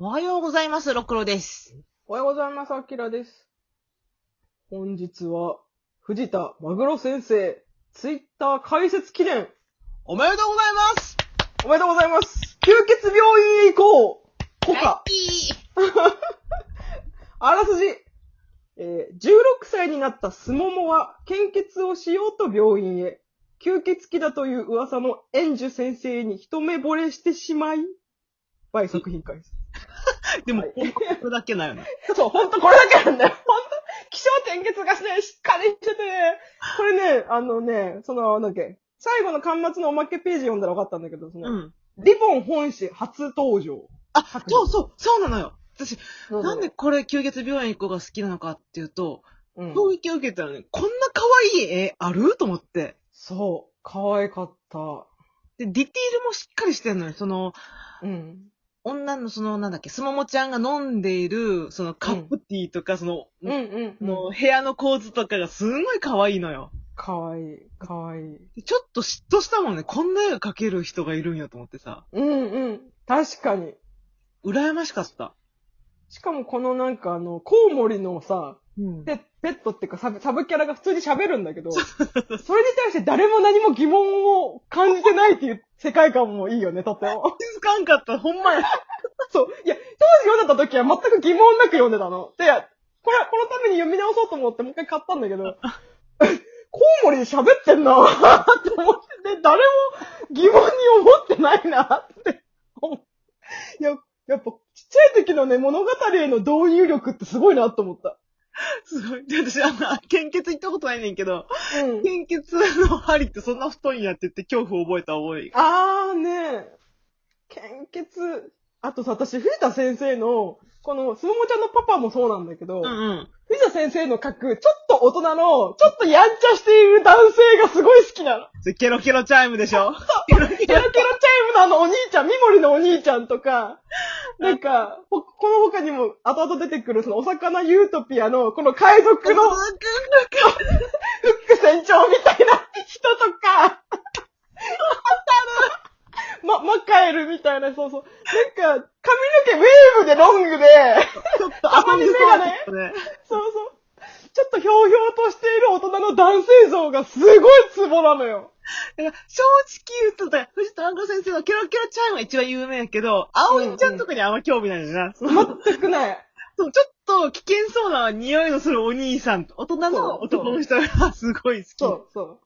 おはようございます、ろくろです。おはようございます、あきらです。本日は、藤田マグロ先生、ツイッター解説記念、おめでとうございますおめでとうございます吸血病院へ行こうコカい あらすじえー16歳になったスモモは、献血をしようと病院へ。吸血鬼だという噂の園樹先生に一目惚れしてしまい、倍作品解説。でも、これだけなよね。そう、ほんとこれだけなんだよ。ほんと、気象転結がね、しっかりしててね、これね、あのね、その、なんだっけ、最後の端末のおまけページ読んだら分かったんだけど、その、うん。リボン本誌初登場。あ、そうそう、そうなのよ。私、ななんで、これ、吸血病院行こうが好きなのかっていうと、うん、衝撃を受けたらね、こんな可愛い絵ある？と思って。そう、可愛かった。で、ディティールもしっかりしてんのよ。その、うん。女のその、なんだっけ、すももちゃんが飲んでいる、そのカップティーとか、その、うんうん、うん。の部屋の構図とかがすんごい可愛いのよ。可愛い、可愛い。でちょっと嫉妬したもんね。こんな絵が描ける人がいるんやと思ってさ。うんうん。確かに。羨ましかった。しかもこのなんかあの、コウモリのさ、うん。ペペットっていうかサブサブキャラが普通に喋るんだけど、それに対して誰も何も疑問を感じてないっていう世界観もいいよね、とっても。気づかんかった。ほんまや。そう。いや、当時読んでた時は全く疑問なく読んでたの。で、これ、このために読み直そうと思ってもう一回買ったんだけど、コウモリで喋ってんなって思って、で、誰も疑問に思ってないなって。いや、やっぱ、ちっちゃい時のね、物語への導入力ってすごいなと思った。すごい。で、私、あの、献血行ったことないねんけど、うん。献血の針ってそんな太いんやって言って恐怖を覚えた覚えが。あーね献血。あとさ、私、藤田先生の、この、すももちゃんのパパもそうなんだけど、うんうん。藤田先生の描く、ちょっと大人の、ちょっとやんちゃしている男性がすごい好きなの。それケロケロチャイムでしょ？ケロケロチャイムのあのお兄ちゃん、三森のお兄ちゃんとか、なんか、こ、この他にも後々出てくるそのお魚ユートピアの、この海賊のフック船長みたいな人とか、ま、マカエルみたいな、そうそう。なんか、髪の毛ウェーブでロングで、ちょっとたまに眼鏡ね。そうそう。ちょっとひょうひょうとしている大人の男性像がすごいツボなのよ。だから正直言うとさ、藤田まぐろ先生のケロケロチャイムが一番有名やけど、葵ちゃんとかにあんま興味ないんだよな。全くない。そうちょっと危険そうな匂いのするお兄さん、大人の男の人がすごい好き。そうそう。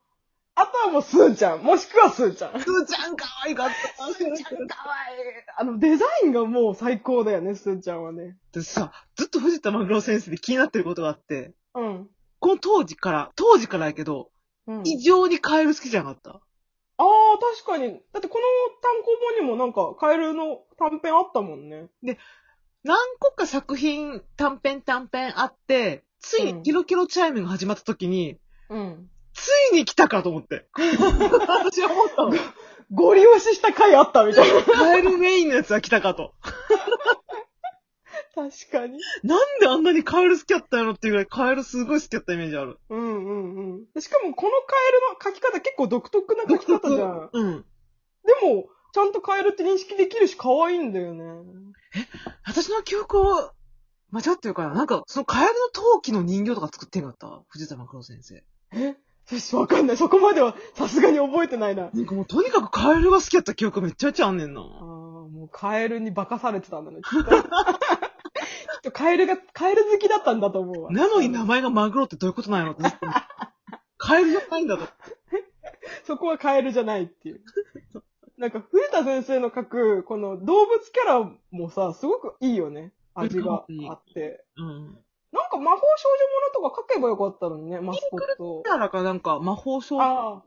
あとはもうスーちゃん、もしくはスーちゃん。すーちゃん可愛かった。スーちゃんかわいい。あの、デザインがもう最高だよね、スーちゃんはね。でさ、ずっと藤田マグロ先生で気になってることがあって、うん。この当時から、当時からやけど、うん、異常にカエル好きじゃなかった？ああ、確かに。だってこの単行本にもなんか、カエルの短編あったもんね。何個か作品、短編短編あって、ついにケロケロチャイムが始まった時に、うん。ついに来たかと思って。私は思ったの。ゴリ押しした回あったみたいな。カエルメインのやつは来たかと。確かに。なんであんなにカエル好きやったんやろっていうぐらいカエルすごい好きやったイメージある。うんうんうん。でしかもこのカエルの描き方結構独特な描き方じゃん。うん。でも、ちゃんとカエルって認識できるし可愛いんだよね。私の記憶を間違ってるから、なんか、そのカエルの陶器の人形とか作ってんかった？藤田黒先生。え？私わかんない。そこまではさすがに覚えてないな。なんかもうとにかくカエルが好きやった記憶めっちゃめちゃあんねんなあ。あ、もうカエルに化かされてたんだね、と。カエルが、カエル好きだったんだと思うわ。なのに名前がマグロってどういうことなんやろって。カエルじゃないんだと。そこはカエルじゃないっていう。なんか、古田先生の描く、この動物キャラもさ、すごくいいよね。味があって。うん。なんか魔法少女ものとか描けばよかったのにね、マスコット。だからかなんか魔法少ああ、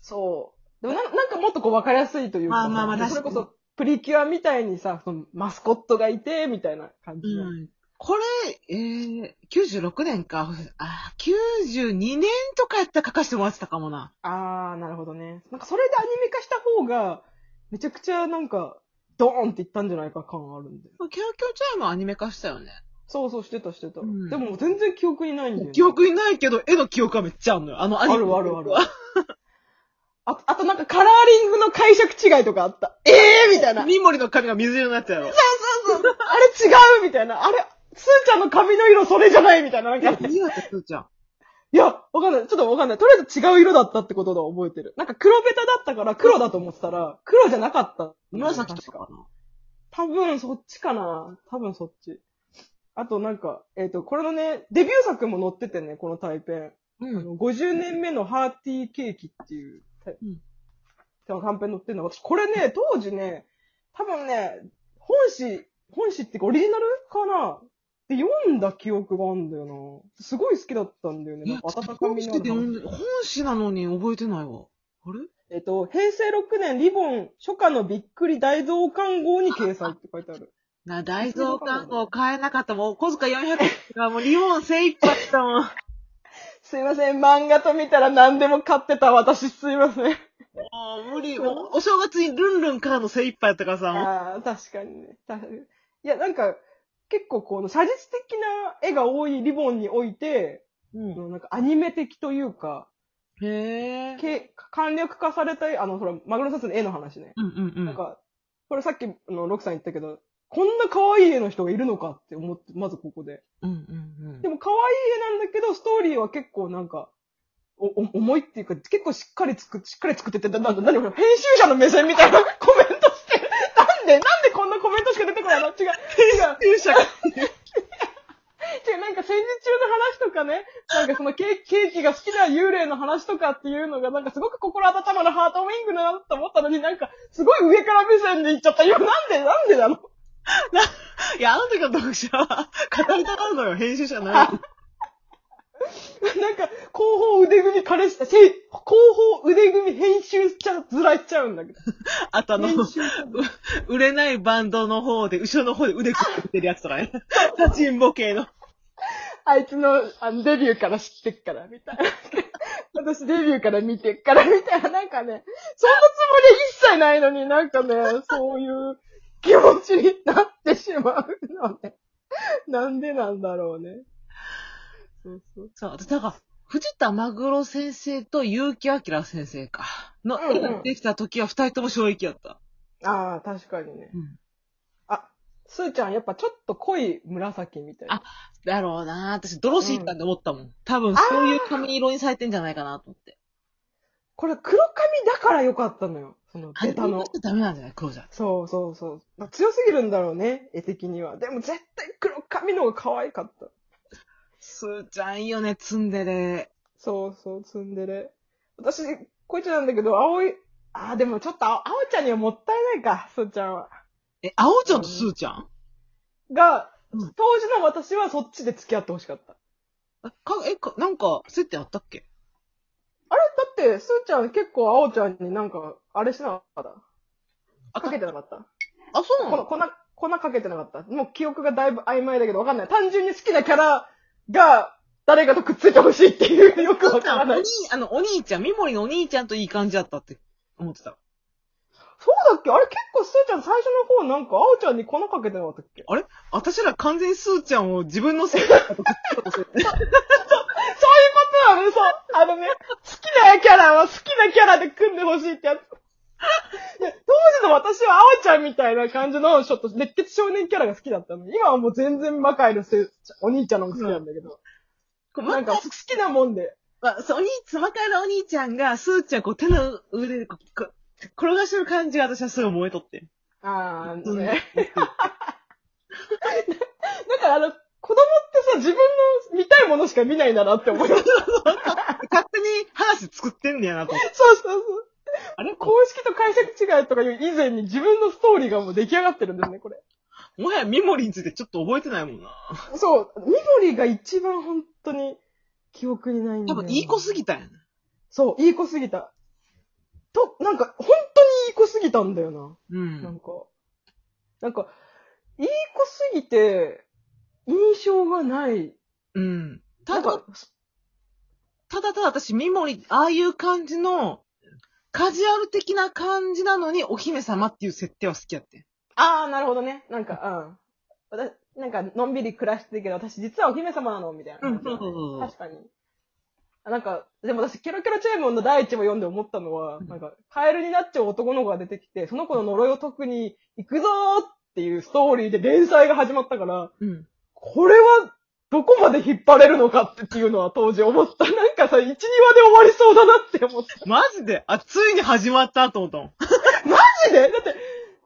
そう。でもななんかもっとこう分かりやすいというかさ、まあまあまあそれこそプリキュアみたいにさ、そのマスコットがいて、みたいな感じの。うん。これ、えー、96年か。あー、92年とかやったら書かせてもらってたかもな。あー、なるほどね。なんかそれでアニメ化した方が、めちゃくちゃなんか、ドーンっていったんじゃないか感あるんで。キャラキャラチャイムはアニメ化したよね。そうそう、してたしてた。うんでも全然記憶にないんだよ、ね。記憶にないけど、絵の記憶はめっちゃあるのよ。あのアニメ。あるあるある。ああとなんかカラーリングの解釈違いとかあった。ええー、みたいな。ミモリの髪が水色のやつやろ。そうそうそう、あれ違うみたいな。あれ、すーちゃんの髪の色それじゃないみたいな。なんか、い何やった、すーちゃん？や、わかんない。ちょっとわかんない。とりあえず違う色だったってことだ覚えてる。なんか黒ベタだったから黒だと思ってたら、黒じゃなかった。紫と確かかな？多分そっちかな。多分そっち。あとなんか、えっ、と、これのね、デビュー作も載っててね、このタイペン。うん。あの50年目のハーティーケーキっていう、うん。短編載ってん。の。私、これね、当時ね、多分ね、本誌、本誌ってかオリジナルかなで読ん。だ記憶があるん。だよな。すごい好きだったん。だよね。なん。か温かみのある話。本誌なのに覚えてないわ。あれえっと、平成6年リボン初夏のびっくり大増刊号に掲載って書いてある。な、大蔵看護買えなかったもん。お小遣い400円もうリボン精一杯だもん。すいません、漫画と見たら何でも買ってた私すいません。もう無理。もうお正月にルンルンからの精一杯やったからさ、ああ、確かにね。たいや、なんか、結構この写実的な絵が多いリボンにおいて、うん。なんかアニメ的というか、へえ。け簡略化された、あの、ほら、マグロサスの絵の話ね。うんうんうん。なんか、これさっき、あの、ロクさん言ったけど、こんな可愛い絵の人がいるのかって思って、まずここで。うんうんでも可愛い絵なんだけど、ストーリーは結構なんか、お、お重いっていうか、結構しっかり作っ、しっかり作ってて、ななんだ、何これ、編集者の目線みたいな コメントしてる。なんで、なんでこんなコメントしか出てこないの？違う。違う。うん。者が。違う、なんか戦時中の話とかね、なんかそのケーキケーキが好きな幽霊の話とかっていうのが、なんかすごく心温まるハートウィングだなと思ったのに、なんか、すごい上から目線で言っちゃった。いや、なんで、なんでなの？いや、あの時の読者は、語りたがるのよ、編集者ない。なんか、後方腕組み彼氏、せい後方腕組み編集しちゃ、ずらしちゃうんだけど。あとあの、売れないバンドの方で、後ろの方で腕くってるやつとかね。立ちんぼ系の。あいつのあのデビューから知ってっから、みたいな。私デビューから見てっから、みたいな。なんかね、そんなつもり一切ないのになんかね、そういう気持ちになってしまうのね。なんでなんだろうね。そうそう。そう、私、だから、藤田マグロ先生と結城明先生か。の、うんうんできた時は二人とも衝撃やった。ああ、確かにね。うん。あ、すーちゃんやっぱちょっと濃い紫みたいな。あだろうな私、ドロシータンで思ったもん。多分、そういう髪色にされてんじゃないかなと思って。これ黒髪だからよかったのよ。その、ベタの。ダメなんじゃない？黒じゃ。そうそうそう。まあ強すぎるんだろうね、絵的には。でも絶対黒髪の方が可愛かった。すーちゃんいいよね、ツンデレ。そうそう、ツンデレ。私、こいつなんだけど、青い、あー、でもちょっと、あ青ちゃんにはもったいないか、すーちゃんは。え、青ちゃんとスーちゃん？が、うん当時の私はそっちで付き合ってほしかった。あか、え、か、なんか、接点あったっけ？あれだって、すーちゃん結構青ちゃんになんか、あれしなかった？あかけてなかった？あ、そうな粉、の粉、粉かけてなかった？もう記憶がだいぶ曖昧だけどわかんない。単純に好きなキャラが誰かとくっついてほしいっていうよくわからない。お兄、あの、お兄ちゃん、三森のお兄ちゃんといい感じだったって思ってた。そうだっけ？あれ結構すーちゃん最初の方なんか青ちゃんに粉かけてなかったっけ？私ら完全にスーちゃんを自分のせいだとくっつけようとしてる そういうことなのそう。あのね、好きなキャラは好きなキャラで組んでほしいってやつ。で当時の私は青ちゃんみたいな感じの、ちょっと熱血少年キャラが好きだったのに、今はもう全然魔界のせお兄ちゃんの方が好きなんだけど。なんか好きなもんで。まあ、そう、お兄、つまかいのお兄ちゃんが、スーちゃんこう手の腕でこう、転がしてる感じが私はすごい燃えとって。あー、うんね。だからあの、子供ってさ、自分の見たいものしか見ないんだなって思います。勝手に話作ってんねやな。そうそうそう。あれ公式と解釈違いとかいう以前に自分のストーリーがもう出来上がってるんですね、これ。もはやミモリについてちょっと覚えてないもんな。そう、ミモリが一番本当に記憶にないんだよ多分いい子すぎたんやな。そう、いい子すぎた。と、なんか、本当にいい子すぎたんだよな。うん。なんか、なんか、いい子すぎて、印象がない。うん。ただなんか、、ただただ私、ミモリ、ああいう感じの、カジュアル的な感じなのに、お姫様っていう設定は好きやってん。あー、なるほどね。なんか、うん。私、なんか、のんびり暮らしてるけど、私実はお姫様なのみたいな感じだね、うんそうそうそう確かに。あなんか、でも私、ケロケロチェーモンの第一話読んで思ったのは、うんなんか、カエルになっちゃう男の子が出てきて、その子の呪いを解くに行くぞーっっていうストーリーで連載が始まったから、うん。これはどこまで引っ張れるのかってっていうのは当時思った。なんかさ、1、2話で終わりそうだなって思った。マジで？あ、ついに始まったと思ったもん。マジで？だって、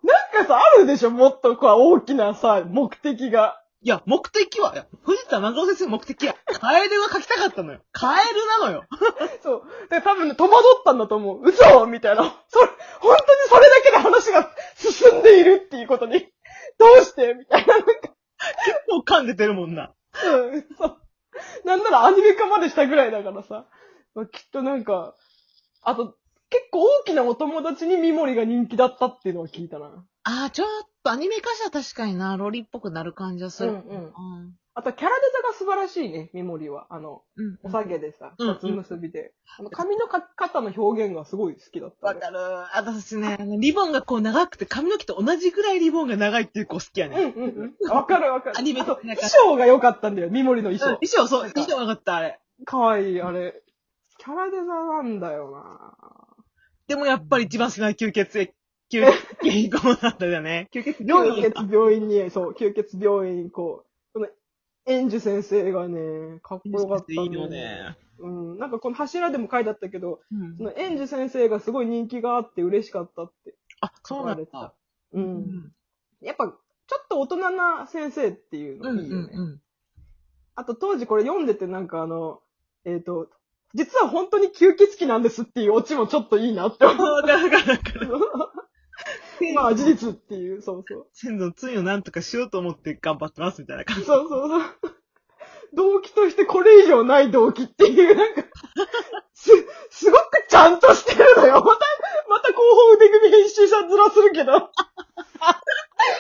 なんかさ、あるでしょ？もっとこう大きなさ、目的が。いや、目的は、いや藤田長尾先生の目的は、カエルが描きたかったのよ。カエルなのよ。そう。で、多分ね、戸惑ったんだと思う。嘘みたいな。それ、本当にそれだけで話が進んでいるっていうことに。どうして？みたいな。なんかもう噛んでてるもんな。う、そう。なんならアニメ化までしたぐらいだからさ。まあきっとなんか、あと、結構大きなお友達にミモリが人気だったっていうのは聞いたな。あー、ちょっとアニメ化したら確かにな、ロリっぽくなる感じはする。うんうんうん。あと、キャラデザが素晴らしいね、ミモリは。あの、うん。お下げでさ、うん二つ結びで。あの、髪の描き方の表現がすごい好きだった。わかる。私ね、あのリボンがこう長くて髪の毛と同じぐらいリボンが長いっていう子好きやね。うんうんうん。わかるわかる。アニメあと衣装が良かったんだよ、ミモリの衣うん装。衣装、そう、衣装がかった、あれ。かわいい、あれ。キャラデザなんだよなでもやっぱり一番好きな吸血液、吸血鬼こうなんだよね。吸血病院吸血病院に、そう、吸血病院にこう、この、園樹先生がね、かっこよかったんだいいよ。ね。うん。なんかこの柱でも書いてあったけど、うんその園樹先生がすごい人気があって嬉しかったって。あ、そうなんだ。れてたうん。やっぱ、ちょっと大人な先生っていううんのいいよね。うんあと当時これ読んでてなんかあの、えっ、と、実は本当に吸血鬼なんですっていうオチもちょっといいなって思う。わかか。まあ事実っていう、そうそう。先祖の罪をなんとかしようと思って頑張ってますみたいな感じ。そうそうそう。動機としてこれ以上ない動機っていう、なんか、す、すごくちゃんとしてるのよ。また、また広報腕組編集者ずらするけど。